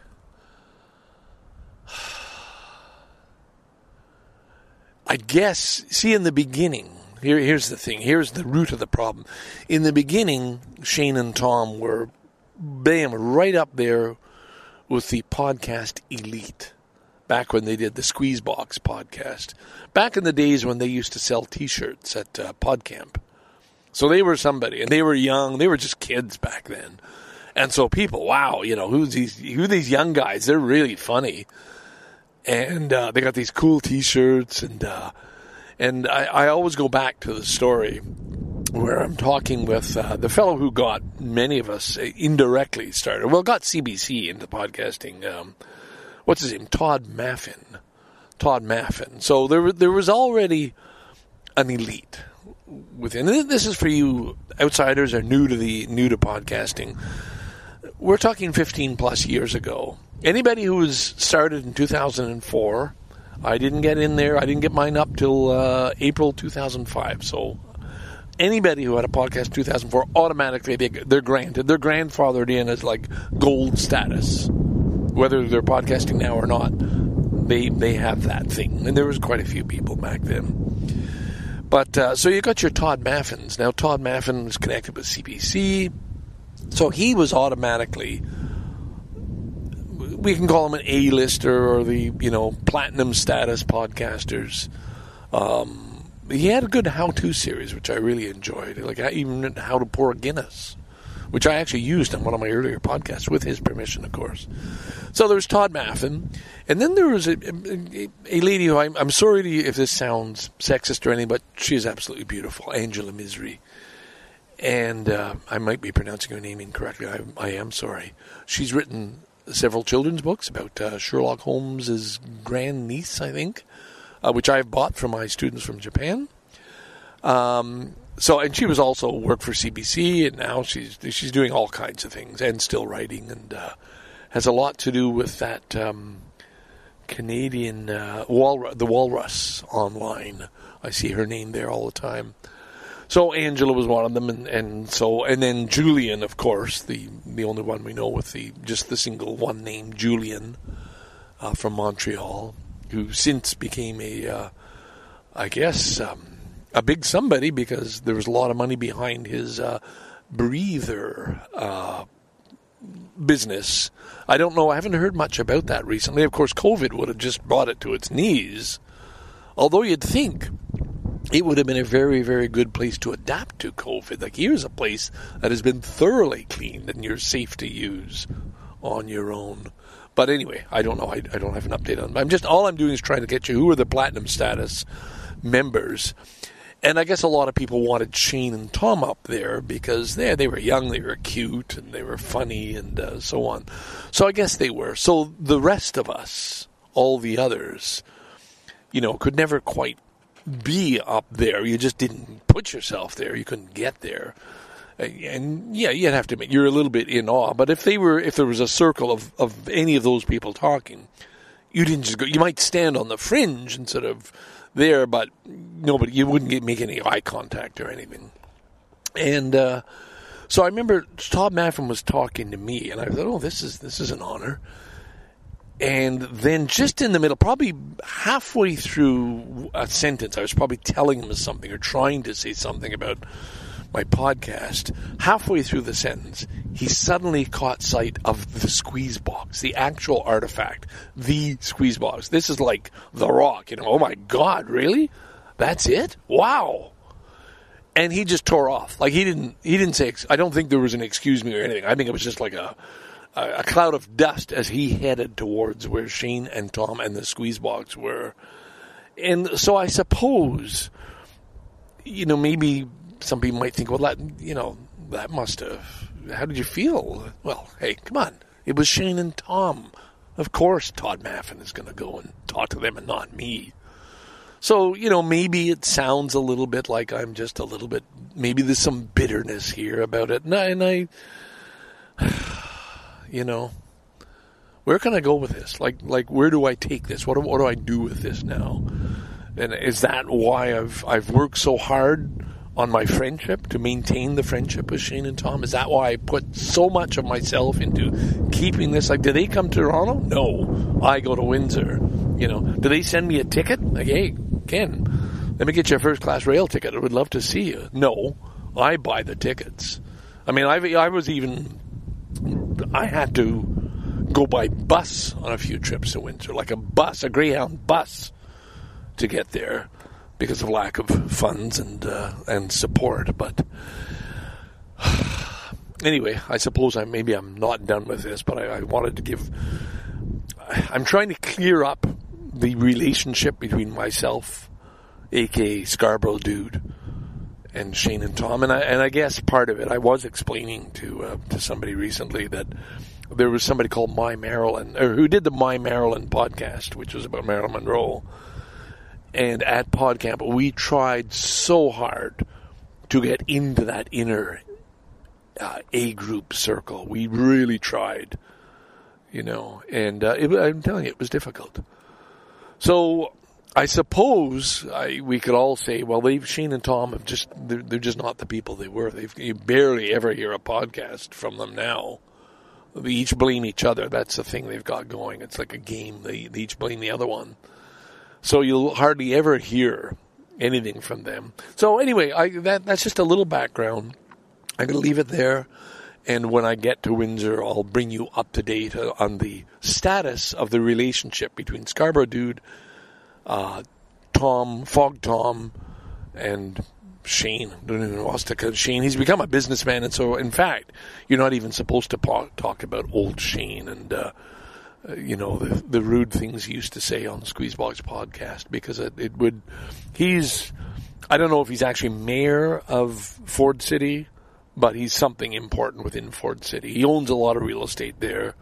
I guess. See, in the beginning, here, here's the thing. Here's the root of the problem. In the beginning, Shane and Tom were, bam, right up there with the podcast elite back when they did the Squeezebox podcast. Back in the days when they used to sell T-shirts at uh, PodCamp. So they were somebody, and they were young. They were just kids back then, and so people, wow, you know, who's these? Who these young guys? They're really funny, and uh, they got these cool T-shirts, and uh, and I, I always go back to the story where I'm talking with uh, the fellow who got many of us indirectly started. Well, got CBC into podcasting. Um, what's his name? Tod Maffin. Tod Maffin. So there, there was already an elite within. and This is for you outsiders or new to the new to podcasting. We're talking 15 plus years ago. Anybody who was started in 2004, I didn't get in there. I didn't get mine up till uh, April 2005. So anybody who had a podcast in 2004 automatically they, they're granted. They're grandfathered in as like gold status. Whether they're podcasting now or not they they have that thing. And there was quite a few people back then. But uh, so you got your Tod Maffins. Now Tod Maffin was connected with CBC so he was automatically we can call him an A-lister or the you know platinum status podcasters. Um, he had a good how-to series, which I really enjoyed. Like I even how to pour Guinness, which I actually used on one of my earlier podcasts with his permission, of course. So there was Tod Maffin, and then there was a, a, a lady who I'm, I'm sorry you if this sounds sexist or anything, but she is absolutely beautiful, Angela Misri. And uh, I might be pronouncing her name incorrectly. I, I am sorry. She's written several children's books about uh, Sherlock Holmes's grand niece, I think uh, which I've bought for my students from Japan. Um, so, and she was also worked for CBC, and now she's she's doing all kinds of things and still writing, and uh, has a lot to do with that um, Canadian uh, walrus, the Walrus online. I see her name there all the time. So Angela was one of them, and, and so and then Julian, of course, the the only one we know with the just the single one name Julian uh, from Montreal who since became a, uh, I guess, um, a big somebody because there was a lot of money behind his uh, breather uh, business. I don't know. I haven't heard much about that recently. Of course, COVID would have just brought it to its knees. Although you'd think it would have been a very, very good place to adapt to COVID. Like here's a place that has been thoroughly cleaned and you're safe to use on your own. But anyway, I don't know. I, I don't have an update on. Them. I'm just all I'm doing is trying to get you who are the platinum status members. And I guess a lot of people wanted Shane and Tom up there because they they were young, they were cute, and they were funny, and uh, so on. So I guess they were. So the rest of us, all the others, you know, could never quite be up there. You just didn't put yourself there. You couldn't get there and yeah, you'd have to admit you're a little bit in awe. But if they were, if there was a circle of, of any of those people talking, you didn't just go. You might stand on the fringe instead of there, but nobody. You wouldn't get, make any eye contact or anything. And uh, so I remember Tod Maffin was talking to me, and I thought, "Oh, this is this is an honor." And then just in the middle, probably halfway through a sentence, I was probably telling him something or trying to say something about my podcast, halfway through the sentence, he suddenly caught sight of the squeeze box, the actual artifact, the squeeze box. This is like the rock, you know. Oh my God, really? That's it? Wow. And he just tore off. Like he didn't, he didn't say, I don't think there was an excuse me or anything. I think it was just like a, a cloud of dust as he headed towards where Shane and Tom and the squeeze box were. And so I suppose, you know, maybe some people might think, well, that you know, that must have. How did you feel? Well, hey, come on, it was Shane and Tom. Of course, Tod Maffin is going to go and talk to them, and not me. So you know, maybe it sounds a little bit like I'm just a little bit. Maybe there's some bitterness here about it, and I, and I you know, where can I go with this? Like, like where do I take this? What do, what do I do with this now? And is that why I've I've worked so hard on my friendship to maintain the friendship with Shane and Tom? Is that why I put so much of myself into keeping this? Like, do they come to Toronto? No, I go to Windsor. You know, do they send me a ticket? Like, hey, Ken, let me get you a first class rail ticket. I would love to see you. No, I buy the tickets. I mean, I, I was even, I had to go by bus on a few trips to Windsor, like a bus, a Greyhound bus to get there because of lack of funds and uh, and support. But anyway, I suppose I maybe I'm not done with this, but I, I wanted to give. I'm trying to clear up the relationship between myself, aka Scarborough Dude, and Shane and Tom, and I and I guess part of it I was explaining to uh, to somebody recently that there was somebody called My Marilyn, or who did the My Marilyn podcast, which was about Marilyn Monroe and at PodCamp, we tried so hard to get into that inner uh, A group circle. We really tried, you know, and uh, it, I'm telling you, it was difficult. So I suppose I, we could all say, well, they've Shane and Tom have just they're, they're just not the people they were. They've you barely ever hear a podcast from them now. They each blame each other. That's the thing they've got going. It's like a game. They, they each blame the other one. So you'll hardly ever hear anything from them. So anyway, I, that that's just a little background. I'm going to leave it there. And when I get to Windsor, I'll bring you up to date uh, on the status of the relationship between Scarborough Dude, uh, Tom, Fog Tom, and Shane. I don't even know what's to Shane. He's become a businessman, and so in fact, you're not even supposed to talk about old Shane and uh, uh, you know the the rude things he used to say on the Squeezebox podcast because it, it would. He's I don't know if he's actually mayor of Ford City, but he's something important within Ford City. He owns a lot of real estate there.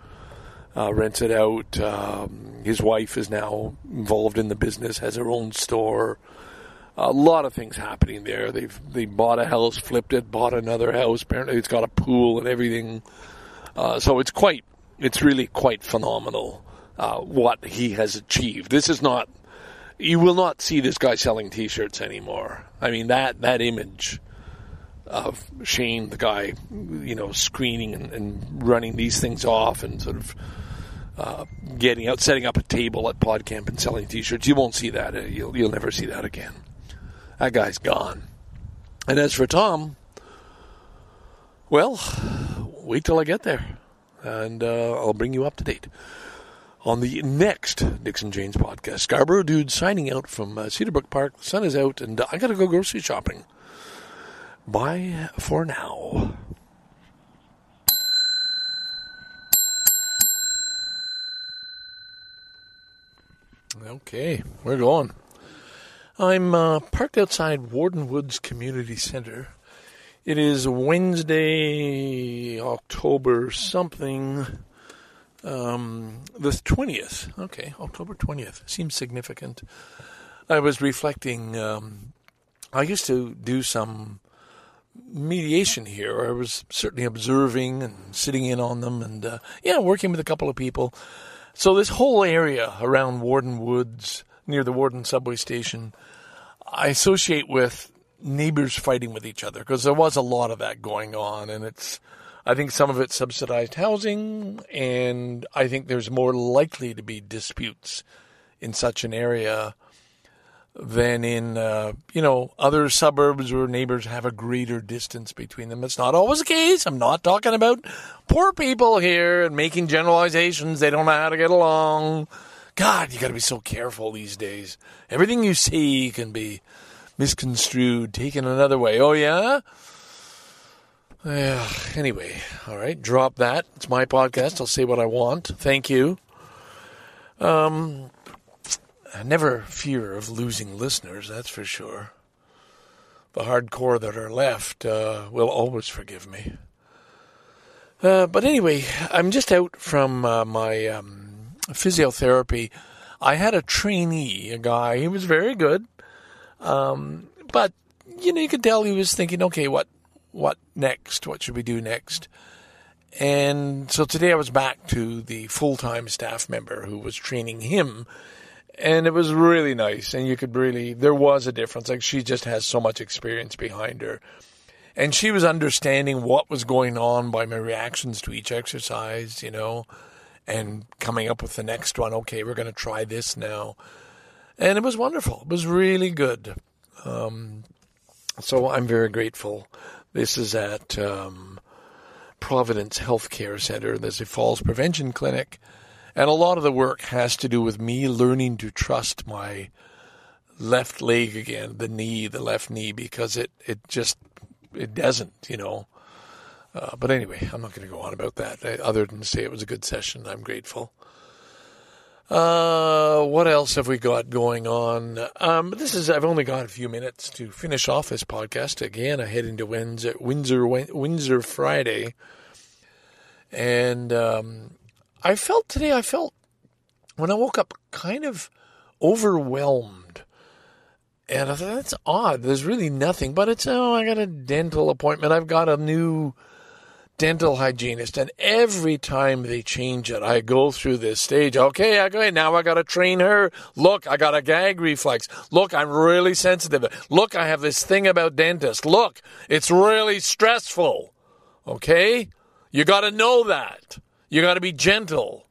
Uh, rents it out. Um, his wife is now involved in the business, has her own store a lot of things happening there. They've they bought a house, flipped it, bought another house. Apparently, it's got a pool and everything. Uh, so it's quite, it's really quite phenomenal uh, what he has achieved. This is not, you will not see this guy selling T-shirts anymore. I mean that that image of Shane, the guy, you know, screening and, and running these things off and sort of. Uh, getting out, setting up a table at PodCamp and selling T-shirts. You won't see that. You'll you'll never see that again. That guy's gone. And as for Tom, well, wait till I get there, and uh, I'll bring you up to date on the next Dixon Janes podcast. Scarborough Dude signing out from uh, Cedarbrook Park. The sun is out, and uh, I got to go grocery shopping. Bye for now. Okay, we're going. I'm uh, parked outside Warden Woods Community Center. It is Wednesday, October something, um, the 20th. Okay, October 20th. Seems significant. I was reflecting. Um, I used to do some mediation here. I was certainly observing and sitting in on them and, uh, yeah, working with a couple of people. So this whole area around Warden Woods, near the Warden subway station, I associate with neighbors fighting with each other because there was a lot of that going on, and it's. I think some of it's subsidized housing, and I think there's more likely to be disputes in such an area than in uh, you know other suburbs where neighbors have a greater distance between them. It's not always the case. I'm not talking about poor people here and making generalizations. They don't know how to get along. God, you got to be so careful these days. Everything you see can be misconstrued, taken another way. Oh yeah. Yeah. Anyway, all right. Drop that. It's my podcast. I'll say what I want. Thank you. Um, I never fear of losing listeners. That's for sure. The hardcore that are left uh, will always forgive me. Uh, but anyway, I'm just out from uh, my um, physiotherapy. I had a trainee, a guy. He was very good, um, but you know, you could tell he was thinking, okay, what, what next? What should we do next? And so today I was back to the full time staff member who was training him. And it was really nice. And you could really, there was a difference. Like she just has so much experience behind her. And she was understanding what was going on by my reactions to each exercise, you know, and coming up with the next one. Okay, we're going to try this now. And it was wonderful. It was really good. Um, so I'm very grateful. This is at um, Providence Healthcare Center. There's a falls prevention clinic. And a lot of the work has to do with me learning to trust my left leg again, the knee, the left knee, because it, it just, it doesn't, you know. Uh, but anyway, I'm not going to go on about that, uh, other than to say it was a good session. I'm grateful. Uh, what else have we got going on? Um, this is, I've only got a few minutes to finish off this podcast. Again, I head into Windsor, Windsor, Windsor Friday. And, um, I felt today, I felt when I woke up kind of overwhelmed And I thought, that's odd. There's really nothing, but it's, oh, I got a dental appointment. I've got a new dental hygienist. And every time they change it, I go through this stage. Okay, okay, now I got to train her. Look, I got a gag reflex. Look, I'm really sensitive. Look, I have this thing about dentists. Look, it's really stressful. Okay? You got to know that. You got to be gentle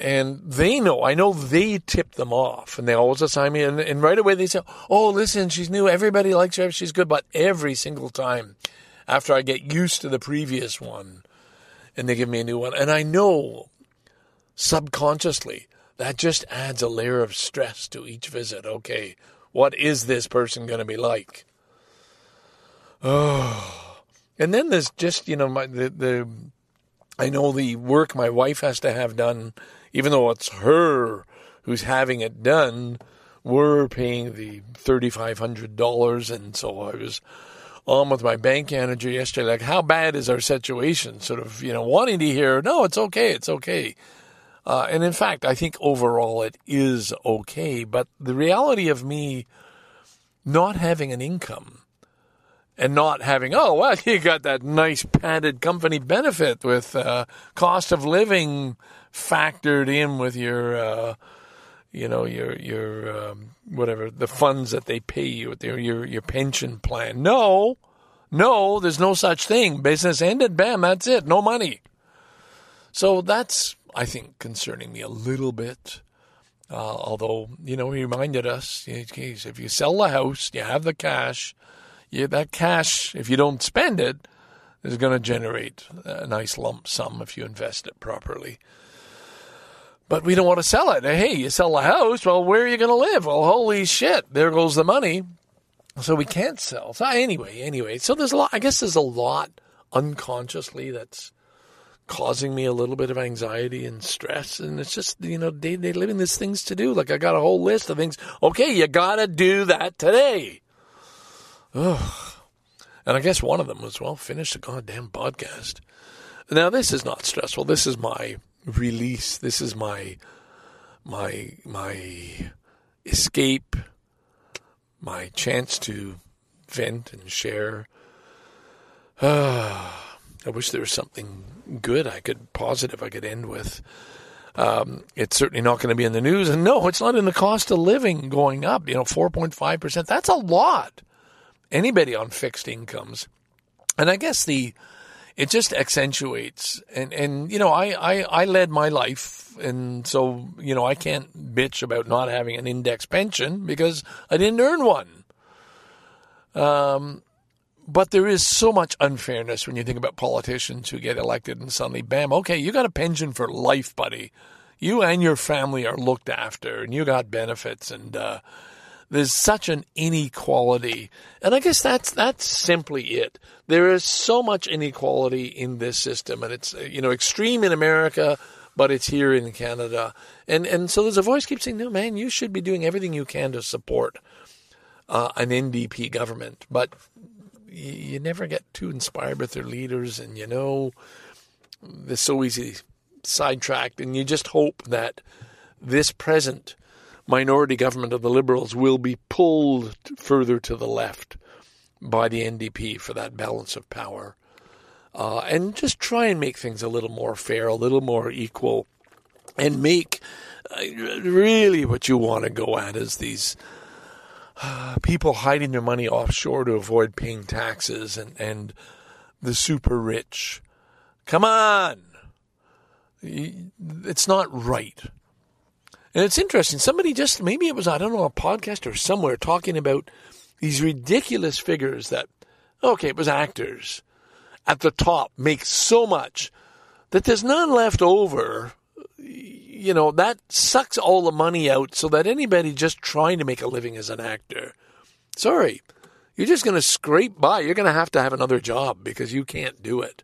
and they know. I know they tip them off, and they always assign me. And, and, right away they say, "Oh, listen, she's new. Everybody likes her. She's good." But every single time, after I get used to the previous one, and they give me a new one, and I know subconsciously that just adds a layer of stress to each visit. Okay, what is this person going to be like? Oh, and then there's just you know my the the. I know the work my wife has to have done even though it's her who's having it done, we're paying the $3,500. And so I was on with my bank manager yesterday, like, how bad is our situation? Sort of, you know, wanting to hear, no, it's okay, it's okay. Uh, and in fact, I think overall it is okay. But the reality of me not having an income and not having, oh, well, you got that nice padded company benefit with uh, cost of living factored in with your, uh, you know, your your um, whatever the funds that they pay you your your your pension plan. No, no, there's no such thing. Business ended. Bam, that's it. No money. So that's I think concerning me a little bit. Uh, although you know, he reminded us if you sell the house, you have the cash. You, that cash, if you don't spend it, is going to generate a nice lump sum if you invest it properly but we don't want to sell it. Hey, you sell a house, well, where are you going to live? Well, holy shit, there goes the money. So we can't sell. So anyway, anyway, so there's a lot. I guess there's a lot unconsciously that's causing me a little bit of anxiety and stress. And it's just, you know, day to day living, there's things to do. Like I got a whole list of things. Okay, you got to do that today. Ugh. And I guess one of them was, well, finish the goddamn podcast. Now, this is not stressful. This is my release. This is my my my escape, my chance to vent and share. Uh, I wish there was something good I could positive I could end with. Um, it's certainly not going to be in the news, and no, it's not in the cost of living going up. You know, four point five percent. That's a lot. Anybody on fixed incomes, and I guess the it just accentuates and and you know I, I I led my life and so you know I can't bitch about not having an index pension because I didn't earn one. Um, but there is so much unfairness when you think about politicians who get elected and suddenly bam okay you got a pension for life buddy you and your family are looked after and you got benefits and uh, there's such an inequality. And I guess that's that's simply it. There is so much inequality in this system and it's you know extreme in America, but it's here in Canada. And and so there's a voice keeps saying, "No, man, you should be doing everything you can to support uh, an NDP government." But you, you never get too inspired with their leaders and you know they're so easy sidetracked and you just hope that this present minority government of the Liberals will be pulled further to the left by the NDP for that balance of power. Uh, and just try and make things a little more fair, a little more equal, and make uh, really what you want to go at is these uh, people hiding their money offshore to avoid paying taxes and, and the super rich. Come on! It's not right. And it's interesting. Somebody just, maybe it was, I don't know, a podcast or somewhere talking about these ridiculous figures that, okay, it was actors at the top make so much that there's none left over. You know, that sucks all the money out so that anybody just trying to make a living as an actor, sorry, you're just going to scrape by. You're going to have to have another job because you can't do it.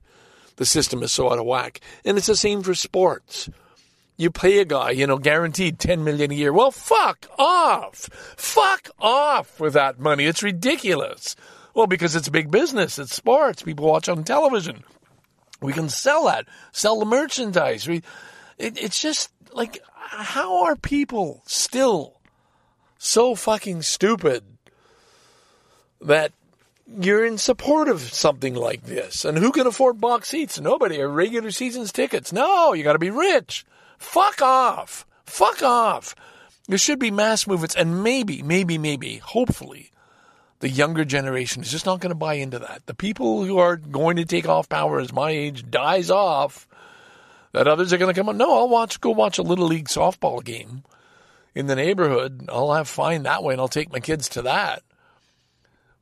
The system is so out of whack. And it's the same for sports you pay a guy, you know, guaranteed 10 million a year. Well, fuck off. Fuck off with that money. It's ridiculous. Well, because it's big business. It's sports. People watch on television. We can sell that, sell the merchandise. We, it, it's just like, how are people still so fucking stupid that you're in support of something like this. And who can afford box seats? Nobody. Or regular season's tickets. No, you got to be rich. Fuck off. Fuck off. There should be mass movements, and maybe, maybe, maybe, hopefully, the younger generation is just not going to buy into that. The people who are going to take off power as my age dies off, that others are going to come on. No, I'll watch, go watch a little league softball game in the neighborhood. I'll have fun that way, and I'll take my kids to that.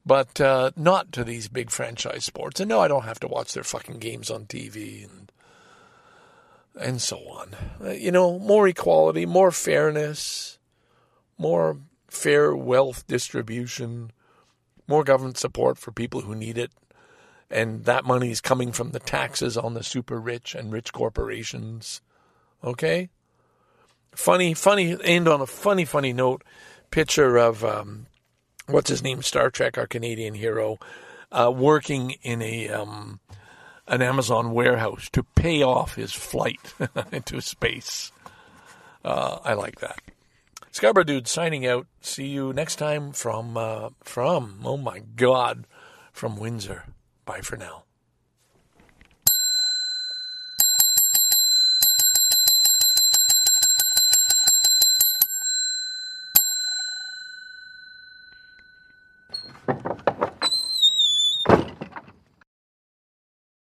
But uh, not to these big franchise sports. And no, I don't have to watch their fucking games on TV and and so on. Uh, you know, more equality, more fairness, more fair wealth distribution, more government support for people who need it. And that money is coming from the taxes on the super rich and rich corporations. Okay? Funny, funny, end on a funny, funny note. Picture of, um, what's his name, Star Trek, our Canadian hero, uh, working in a, um, an Amazon warehouse to pay off his flight into space. Uh, I like that. Scarborough Dude signing out. See you next time from, uh, from, oh my God, from Windsor. Bye for now.